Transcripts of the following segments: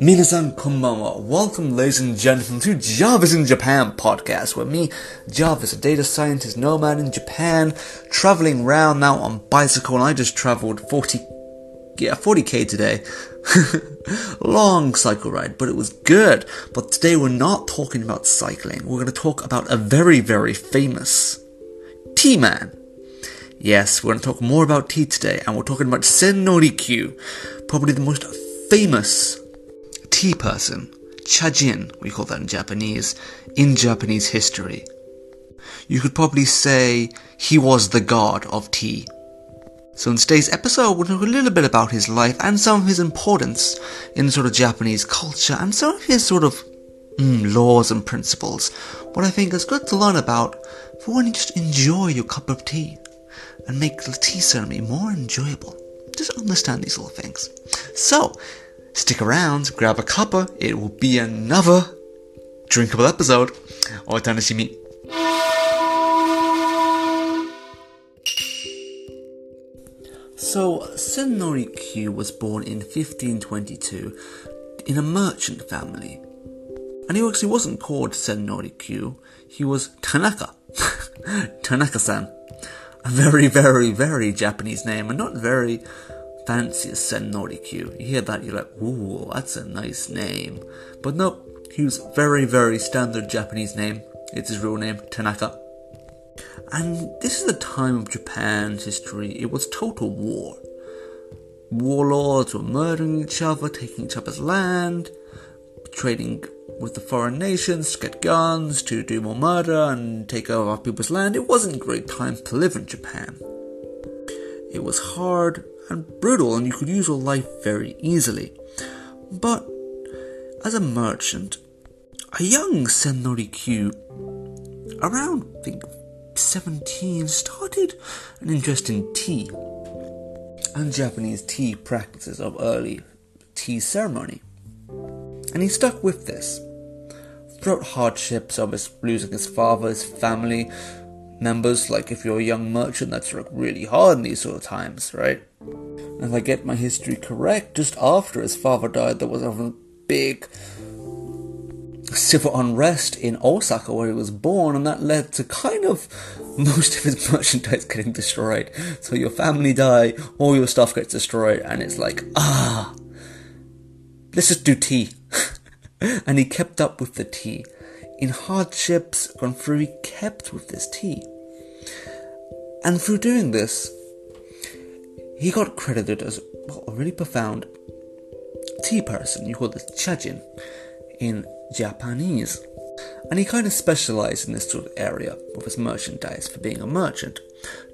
Minasan konbanwa. Welcome, ladies and gentlemen, to Jarvis in Japan podcast, where me, Jarvis, a data scientist nomad in Japan, traveling around now on bicycle, and I just traveled 40, yeah, 40k today. Long cycle ride, but it was good. But today we're not talking about cycling. We're going to talk about a very, very famous tea man. Yes, we're going to talk more about tea today, and we're talking about Sen no Rikyu, probably the most famous tea person, chajin, we call that in Japanese, in Japanese history. You could probably say he was the god of tea. So in today's episode, we'll talk a little bit about his life and some of his importance in sort of Japanese culture and some of his sort of mm, laws and principles. What I think is good to learn about for when you just enjoy your cup of tea and make the tea ceremony more enjoyable. Just understand these little things. So, stick around, grab a cuppa, it will be another drinkable episode. Otanoshimi. So, Sen no Rikyu was born in 1522 in a merchant family. And he actually wasn't called Sen no Rikyu, he was Tanaka. Tanaka san. A very, very, very Japanese name, and not very fancy as You hear that, you're like, ooh, that's a nice name. But nope, he was very, very standard Japanese name. It's his real name, Tanaka. And this is the time of Japan's history. It was total war. Warlords were murdering each other, taking each other's land, trading with the foreign nations to get guns, to do more murder and take over people's land. It wasn't a great time to live in Japan. It was hard and brutal, and you could use your life very easily. But as a merchant, a young Sen no Rikyu, around I think 17, started an interest in tea and Japanese tea practices of early tea ceremony. And he stuck with this. Throughout hardships of his losing his father, his family members, like if you're a young merchant, that's really hard in these sort of times, right? And if I get my history correct, just after his father died, there was a big civil unrest in Osaka where he was born, and that led to kind of most of his merchandise getting destroyed. So your family die, all your stuff gets destroyed, and it's like, ah, let's just do tea. And he kept up with the tea. In hardships he kept with this tea. And through doing this, he got credited as well, a really profound tea person. You call this chajin in Japanese. And he kind of specialized in this sort of area of his merchandise for being a merchant,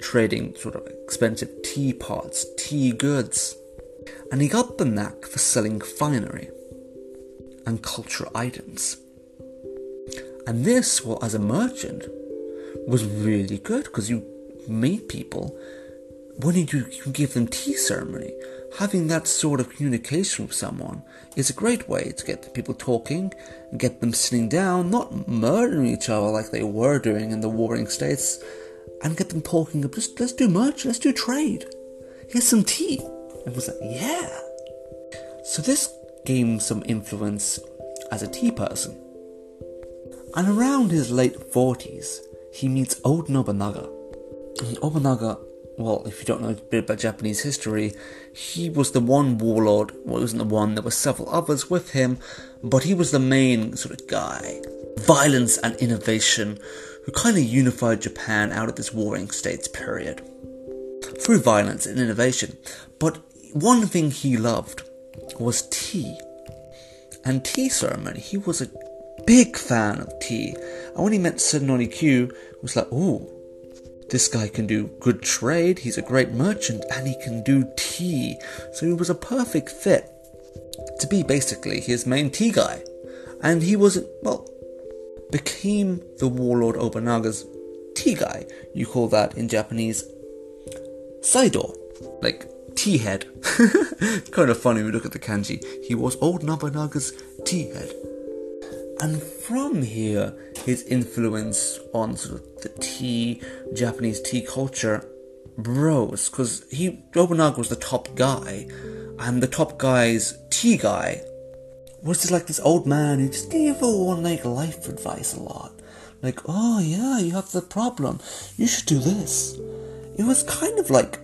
trading sort of expensive teapots, tea goods. And he got the knack for selling finery and cultural items. And this, well, as a merchant, was really good because you meet people when you, give them tea ceremony. Having that sort of communication with someone is a great way to get the people talking get them sitting down, not murdering each other like they were doing in the warring states, and get them talking. Just let's do merch, let's do trade. Here's some tea. It was like, yeah. So this him some influence as a tea person. And around his late 40s, he meets Oda Nobunaga. And Nobunaga, well, if you don't know a bit about Japanese history, he was the one warlord, well, he wasn't the one, there were several others with him, but he was the main sort of guy. Violence and innovation, who kind of unified Japan out of this warring states period. Through violence and innovation. But one thing he loved was tea. And tea ceremony, he was a big fan of tea. And when he met Sen no Rikyu, was like, oh, this guy can do good trade, he's a great merchant, and he can do tea. So he was a perfect fit to be basically his main tea guy. And he was, well, became the warlord Nobunaga's tea guy. You call that in Japanese Saido, like tea head. kind of funny when you look at the kanji. He was Oda Nobunaga's tea head. And from here, his influence on sort of the tea, Japanese tea culture, bros because he Nobunaga was the top guy, and the top guy's tea guy was just like this old man who just gave everyone like life advice a lot. Like, oh yeah, you have the problem. You should do this. It was kind of like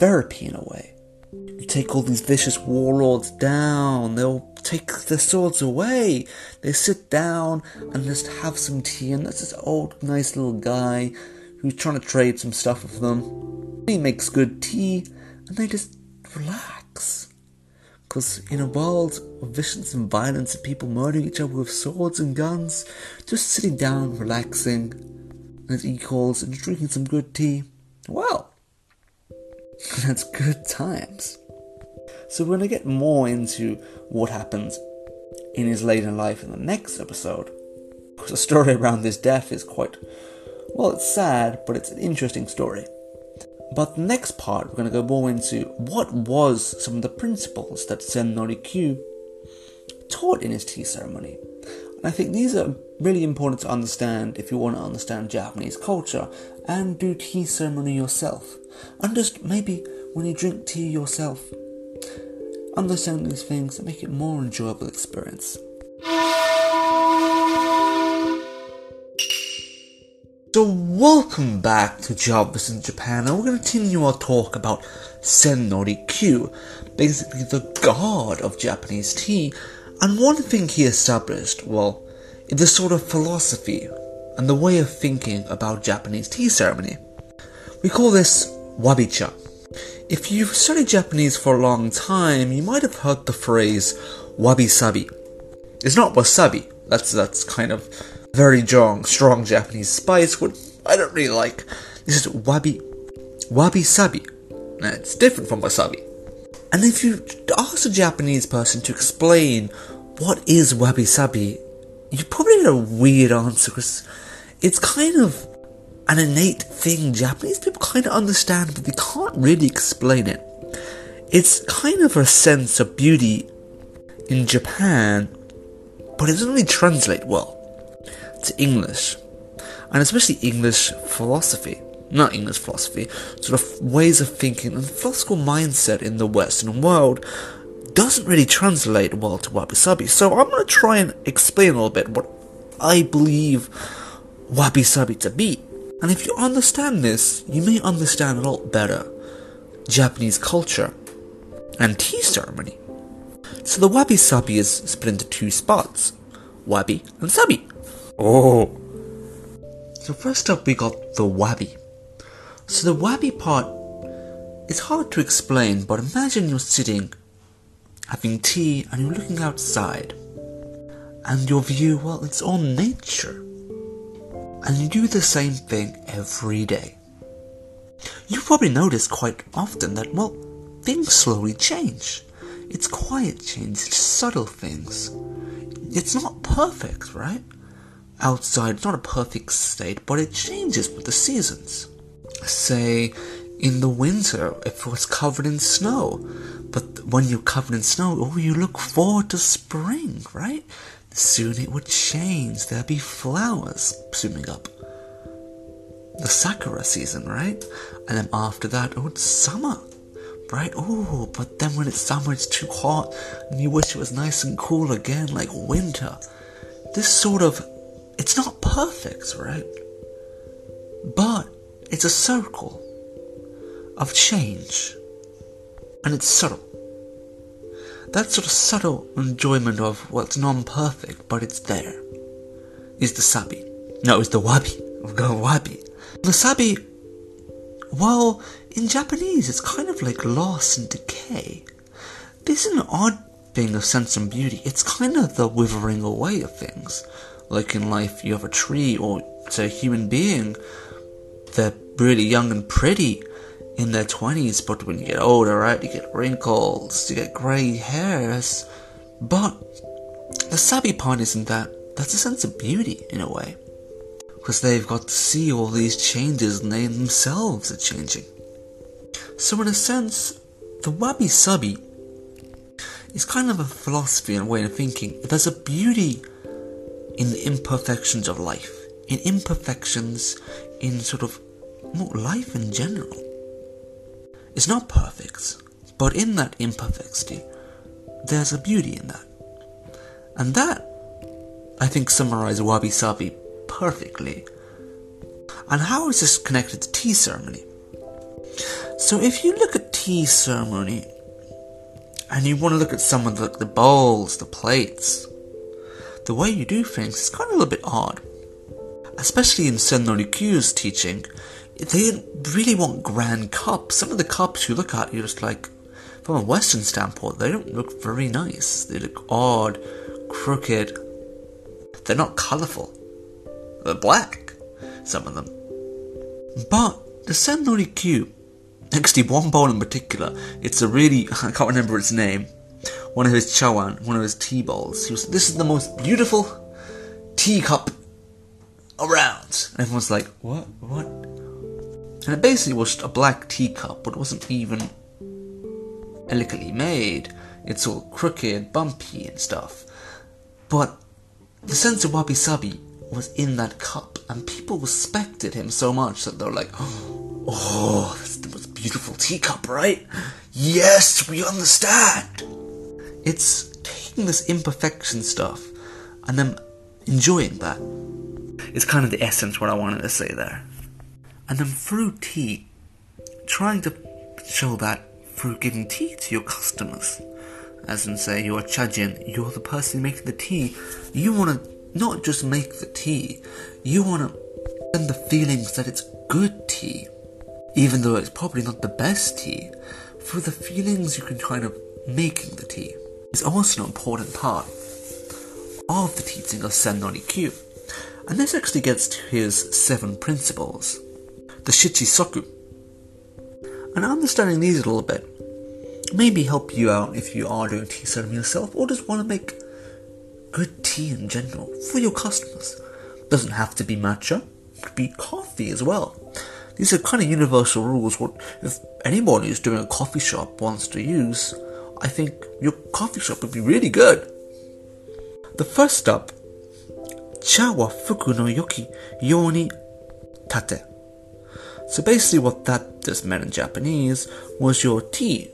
therapy in a way. You take all these vicious warlords down, they'll take their swords away. They sit down and just have some tea, and there's this old, nice little guy who's trying to trade some stuff with them. He makes good tea, and they just relax. Because in a world of violence and violence and people murdering each other with swords and guns, just sitting down, relaxing, and as equals, and drinking some good tea, well, that's good times. So we're going to get more into what happens in his later life in the next episode. Because the story around his death is quite, well, it's sad, but it's an interesting story. But the next part, we're going to go more into what was some of the principles that Sen no Rikyu taught in his tea ceremony. And I think these are really important to understand if you want to understand Japanese culture and do tea ceremony yourself. And just maybe when you drink tea yourself, understand these things and make it more enjoyable experience. So welcome back to Jarvis in Japan and we're going to continue our talk about Sen no Rikyu, basically the god of Japanese tea, and one thing he established, well, is the sort of philosophy and the way of thinking about Japanese tea ceremony. We call this wabicha. If you've studied Japanese for a long time, you might have heard the phrase wabi sabi. It's not wasabi, that's, that's kind of very strong, strong Japanese spice, what I don't really like. This is wabi, wabi sabi. Now, it's different from wasabi. And if you ask a Japanese person to explain what is wabi sabi, you probably get a weird answer because it's kind of an innate thing Japanese people kind of understand, but they can't really explain it. It's kind of a sense of beauty in Japan, but it doesn't really translate well to English, and especially English philosophy. Not English philosophy, sort of ways of thinking and philosophical mindset in the Western world doesn't really translate well to wabi sabi. So I'm going to try and explain a little bit what I believe wabi sabi to be. And if you understand this, you may understand a lot better Japanese culture and tea ceremony. So the wabi sabi is split into two spots wabi and sabi. Oh. So first up we got the wabi. So the wabi part is hard to explain, but imagine you're sitting having tea and you're looking outside. And your view, well, it's all nature. And you do the same thing every day. You probably notice quite often that, well, things slowly change. It's quiet change, it's subtle things. It's not perfect, right? outside. It's not a perfect state, but it changes with the seasons. Say, in the winter, if it was covered in snow, but when you're covered in snow, oh, you look forward to spring, right? Soon it would change. There'd be flowers swimming up. The sakura season, right? And then after that, oh, it's summer, right? Oh, but then when it's summer, it's too hot, and you wish it was nice and cool again, like winter. This sort of it's not perfect, right? But it's a circle of change. And it's subtle. That sort of subtle enjoyment of, it's non perfect, but it's there, is the sabi. No, it's the wabi. We're going wabi. The sabi, well, in Japanese, it's kind of like loss and decay. There's an odd thing of sense and beauty. It's kind of the withering away of things like in life you have a tree or say a human being they're really young and pretty in their 20s but when you get older right you get wrinkles you get grey hairs. But the sabi part isn't that. That's a sense of beauty in a way. Because they've got to see all these changes and they themselves are changing. So in a sense the wabi sabi is kind of a philosophy and a way of thinking. There's a beauty in the imperfections of life, in imperfections in sort of life in general. Is not perfect, but in that imperfecity, there's a beauty in that. And that, I think, summarizes wabi sabi perfectly. And how is this connected to tea ceremony? So if you look at tea ceremony, and you want to look at some of the, the bowls, the plates, the way you do things is kind of a little bit odd. Especially in Sen no Rikyu's teaching, they really want grand cups. Some of the cups you look at, you're just like, from a Western standpoint, they don't look very nice. They look odd, crooked. They're not colourful. They're black, some of them. But the Sen no Rikyu, actually one bowl in particular, it's a really, I can't remember its name, one of his chawan, one of his tea bowls. He was, this is the most beautiful teacup around. And everyone's like, what, what? And it basically was a black teacup, but it wasn't even elegantly made. It's all crooked, bumpy, and stuff. But the sense of wabi sabi was in that cup, and people respected him so much that they're like, oh, that's the most beautiful teacup, right? Yes, we understand. It's taking this imperfection stuff and then enjoying that. It's kind of the essence what I wanted to say there. And then through tea, trying to show that through giving tea to your customers. As in, say, you're Chajin, you're the person making the tea. You want to not just make the tea, you want to send the feelings that it's good tea. Even though it's probably not the best tea, through the feelings you can kind of making the tea is also an important part of the teaching of Sen no Rikyu. And this actually gets to his seven principles the Shichisoku. And understanding these a little bit maybe help you out if you are doing tea ceremony yourself or just want to make good tea in general for your customers. Doesn't have to be matcha, it could be coffee as well. These are kind of universal rules. What if anyone who's doing a coffee shop wants to use? I think your coffee shop would be really good. The first step, cha wa fuku no yoki yoni tate. So basically, what that just meant in Japanese was your tea,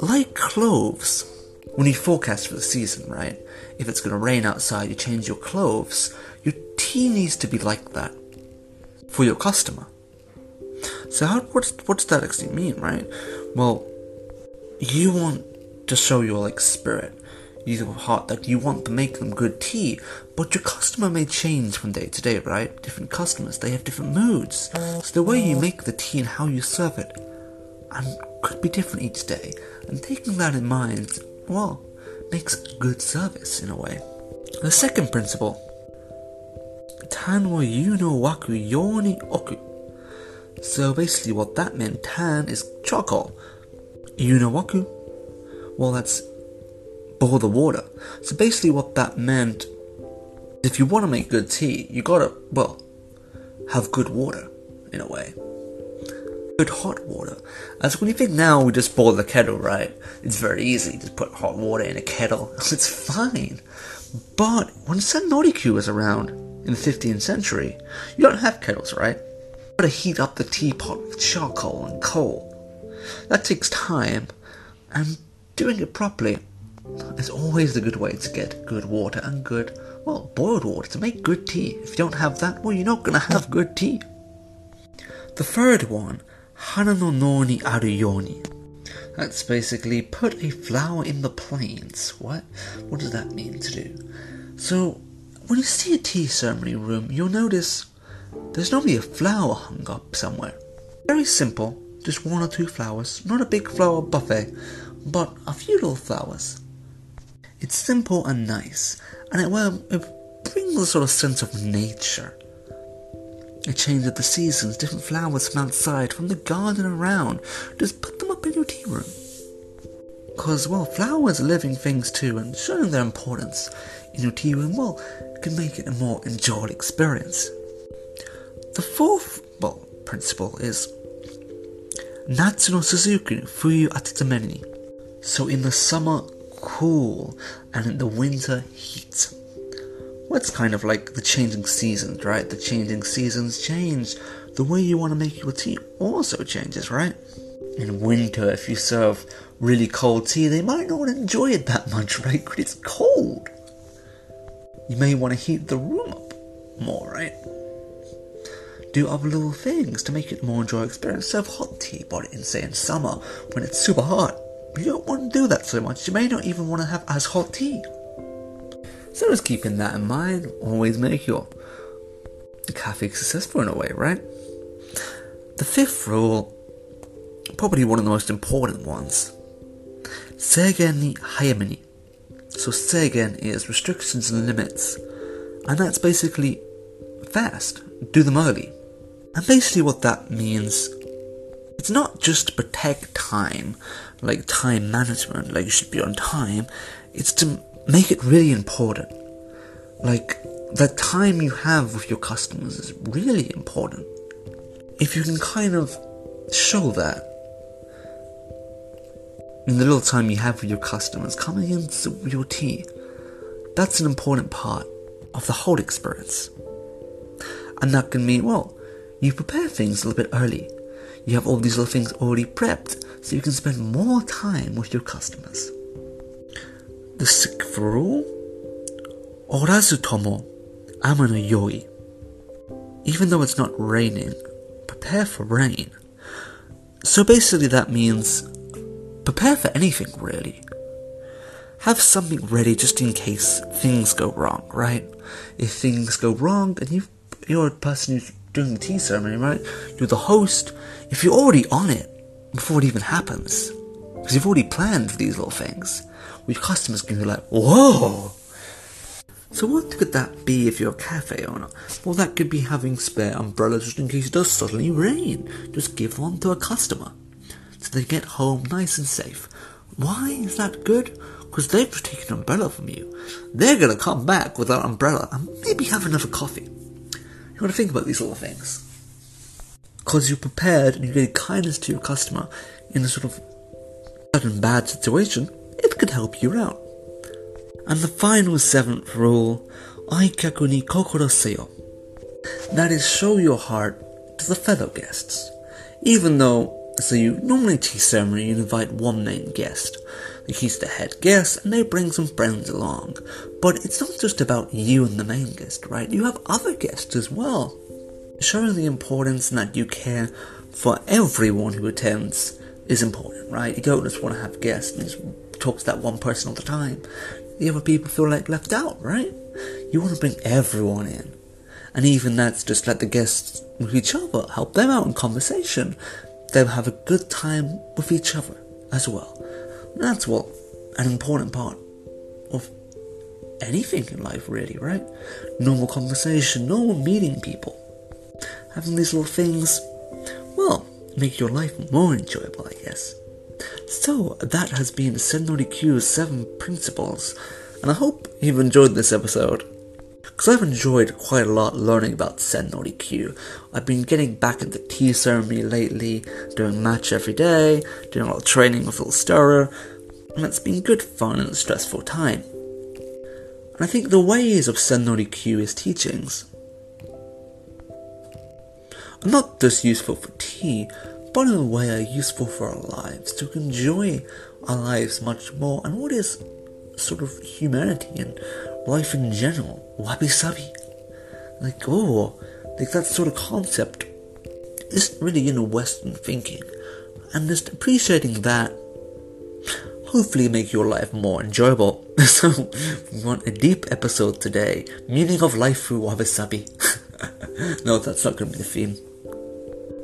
like clothes. When you forecast for the season, right? If it's going to rain outside, you change your clothes. Your tea needs to be like that for your customer. So how what's what does that actually mean, right? Well, you want to show your like spirit your heart that you want to make them good tea, but your customer may change from day to day, right? Different customers, they have different moods. So the way you mm-hmm. make the tea and how you serve it and could be different each day. And taking that in mind, well, makes good service in a way. The second principle, tan wa yuno waku yoni oku. So basically what that meant, tan is charcoal. Yuno waku, well that's boil the water. So basically, what that meant, if you want to make good tea, you gotta, well, have good water, in a way. Good hot water. As when you think now we just boil the kettle, right? It's very easy. Just put hot water in a kettle. It's fine. But when Sen no Rikyu was around in the 15th century, you don't have kettles, right? You gotta heat up the teapot with charcoal and coal. That takes time, and doing it properly it's always a good way to get good water and good, well, boiled water to make good tea. If you don't have that, well, you're not going to have good tea. The third one, hana no no ni aru yoni. That's basically put a flower in the plains. What? What does that mean to do? So, when you see a tea ceremony room, you'll notice there's normally a flower hung up somewhere. Very simple, just one or two flowers, not a big flower buffet, but a few little flowers. It's simple and nice, and it, well, it brings a sort of sense of nature. A change of the seasons, different flowers from outside, from the garden around. Just put them up in your tea room. Because, well, flowers are living things too, and showing their importance in your tea room, well, can make it a more enjoyable experience. The fourth, well, principle is Natsu no Suzuki Fuyu Atatameni. So in the summer, cool, and in the winter, heat. What's kind of like the changing seasons, right? The changing seasons change. The way you want to make your tea also changes, right? in winter, if you serve really cold tea, they might not enjoy it that much, right? Because it's cold. You may want to heat the room up more, right? Do other little things to make it more enjoyable experience. Serve hot tea, but in say in summer when it's super hot, you don't want to do that so much. You may not even want to have as hot tea. So just keeping that in mind, always make your cafe successful in a way, right? The fifth rule, probably one of the most important ones. Seigen ni hayame So seigen is restrictions and limits. And that's basically fast. Do them early. And basically what that means it's not just to protect time, like time management, like you should be on time. It's to make it really important. Like the time you have with your customers is really important. If you can kind of show that in the little time you have with your customers coming into your tea, that's an important part of the whole experience. And that can mean, well, you prepare things a little bit early. You have all these little things already prepped so you can spend more time with your customers. The sixth rule Orazu tomo amano yoi. Even though it's not raining, prepare for rain. So basically, that means prepare for anything really. Have something ready just in case things go wrong, right? If things go wrong and you you're a person who's doing the tea ceremony, right? You're the host. If you're already on it before it even happens, because you've already planned for these little things, with customers can be like, whoa. So what could that be if you're a cafe owner? Well, that could be having spare umbrellas just in case it does suddenly rain. Just give one to a customer, so they get home nice and safe. Why is that good? Because they've just taken an umbrella from you. They're gonna come back with that umbrella and maybe have another coffee. You gotta think about these little things. Because you're prepared and you gave kindness to your customer in a sort of sudden bad situation, it could help you out. And the final seventh rule, Aikaku ni kokoro seyo. That is show your heart to the fellow guests. Even though, so you normally tea ceremony you invite one main guest. He's the head guest and they bring some friends along. But it's not just about you and the main guest, right? You have other guests as well. Showing the importance that you care for everyone who attends is important, right? You don't just want to have guests and just talk to that one person all the time. The other people feel like left out, right? You want to bring everyone in. And even that's just let the guests with each other, help them out in conversation. They'll have a good time with each other as well. And that's what an important part of anything in life, really, right? Normal conversation, normal meeting people. Having these little things, well, make your life more enjoyable, I guess. So, that has been Sen no Rikyu's 7 Principles, and I hope you've enjoyed this episode. Because I've enjoyed quite a lot learning about Sen no Rikyu. I've been getting back into tea ceremony lately, doing match every day, doing a lot of training with Little Stirrer, and it's been good fun and stressful time. And I think the ways of Sen no Rikyu's teachings not just useful for tea, but in a way are useful for our lives, to enjoy our lives much more and what is sort of humanity and life in general. Wabi sabi. Like, oh, like that sort of concept isn't really in Western thinking. And just appreciating that hopefully make your life more enjoyable. So, we want a deep episode today. Meaning of life through wabi sabi. no, that's not to be the theme.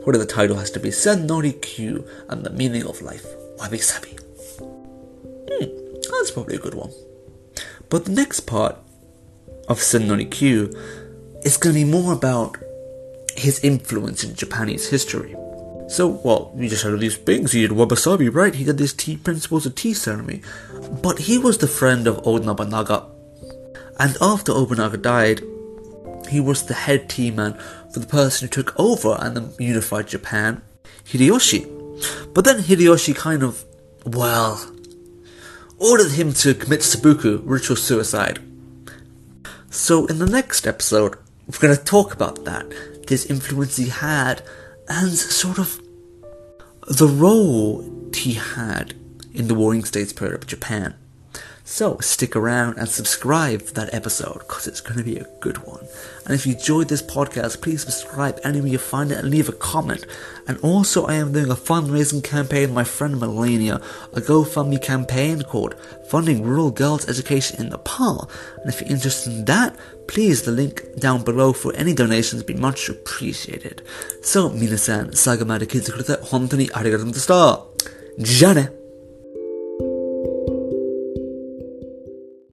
What if the title has to be Sen no Rikyu and the meaning of life? Wabi sabi. Hmm, that's probably a good one. But the next part of Sen no Rikyu is going to be more about his influence in Japanese history. So, well, we just had these things. He did wabi-sabi, right? He did these tea principles of tea ceremony. But he was the friend of Oda Nobunaga. And after Nobunaga died, he was the head tea man for the person who took over and unified Japan, Hideyoshi. But then Hideyoshi kind of, well, ordered him to commit seppuku, ritual suicide. So in the next episode, we're going to talk about that, this influence he had, and sort of the role he had in the Warring States period of Japan. So stick around and subscribe for that episode because it's going to be a good one. And if you enjoyed this podcast, please subscribe anywhere you find it and leave a comment. And also, I am doing a fundraising campaign with my friend Melania, a GoFundMe campaign called Funding Rural Girls Education in Nepal. And if you're interested in that, please the link down below for any donations be much appreciated. So, 皆さん、最後まで聞いてくれて本当にありがとうございました。じゃあね